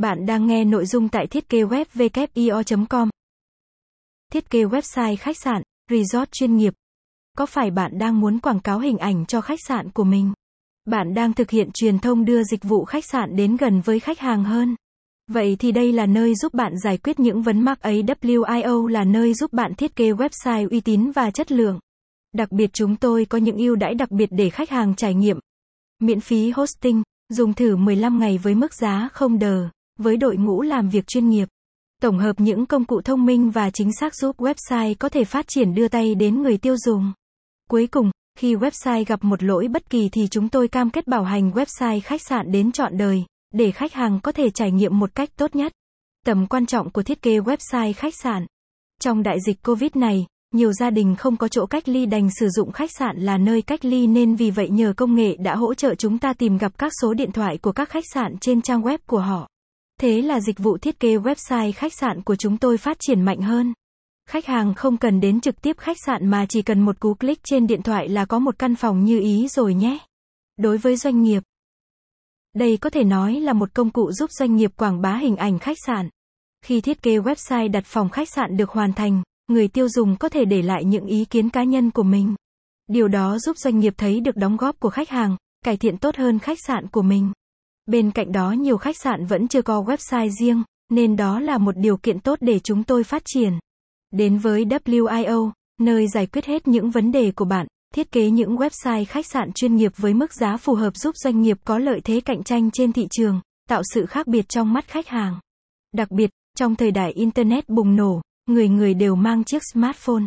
Bạn đang nghe nội dung tại thiết kế web com Thiết kế website khách sạn, resort chuyên nghiệp. Có phải bạn đang muốn quảng cáo hình ảnh cho khách sạn của mình? Bạn đang thực hiện truyền thông đưa dịch vụ khách sạn đến gần với khách hàng hơn. Vậy thì đây là nơi giúp bạn giải quyết những vấn mắc ấy. WIO là nơi giúp bạn thiết kế website uy tín và chất lượng. Đặc biệt chúng tôi có những ưu đãi đặc biệt để khách hàng trải nghiệm. Miễn phí hosting, dùng thử 15 ngày với mức giá không đờ với đội ngũ làm việc chuyên nghiệp. Tổng hợp những công cụ thông minh và chính xác giúp website có thể phát triển đưa tay đến người tiêu dùng. Cuối cùng, khi website gặp một lỗi bất kỳ thì chúng tôi cam kết bảo hành website khách sạn đến trọn đời, để khách hàng có thể trải nghiệm một cách tốt nhất. Tầm quan trọng của thiết kế website khách sạn. Trong đại dịch Covid này, nhiều gia đình không có chỗ cách ly đành sử dụng khách sạn là nơi cách ly nên vì vậy nhờ công nghệ đã hỗ trợ chúng ta tìm gặp các số điện thoại của các khách sạn trên trang web của họ. Thế là dịch vụ thiết kế website khách sạn của chúng tôi phát triển mạnh hơn. Khách hàng không cần đến trực tiếp khách sạn mà chỉ cần một cú click trên điện thoại là có một căn phòng như ý rồi nhé. Đối với doanh nghiệp, đây có thể nói là một công cụ giúp doanh nghiệp quảng bá hình ảnh khách sạn. Khi thiết kế website đặt phòng khách sạn được hoàn thành, người tiêu dùng có thể để lại những ý kiến cá nhân của mình. Điều đó giúp doanh nghiệp thấy được đóng góp của khách hàng, cải thiện tốt hơn khách sạn của mình. Bên cạnh đó nhiều khách sạn vẫn chưa có website riêng, nên đó là một điều kiện tốt để chúng tôi phát triển. Đến với WIO, nơi giải quyết hết những vấn đề của bạn, thiết kế những website khách sạn chuyên nghiệp với mức giá phù hợp giúp doanh nghiệp có lợi thế cạnh tranh trên thị trường, tạo sự khác biệt trong mắt khách hàng. Đặc biệt, trong thời đại Internet bùng nổ, người người đều mang chiếc smartphone.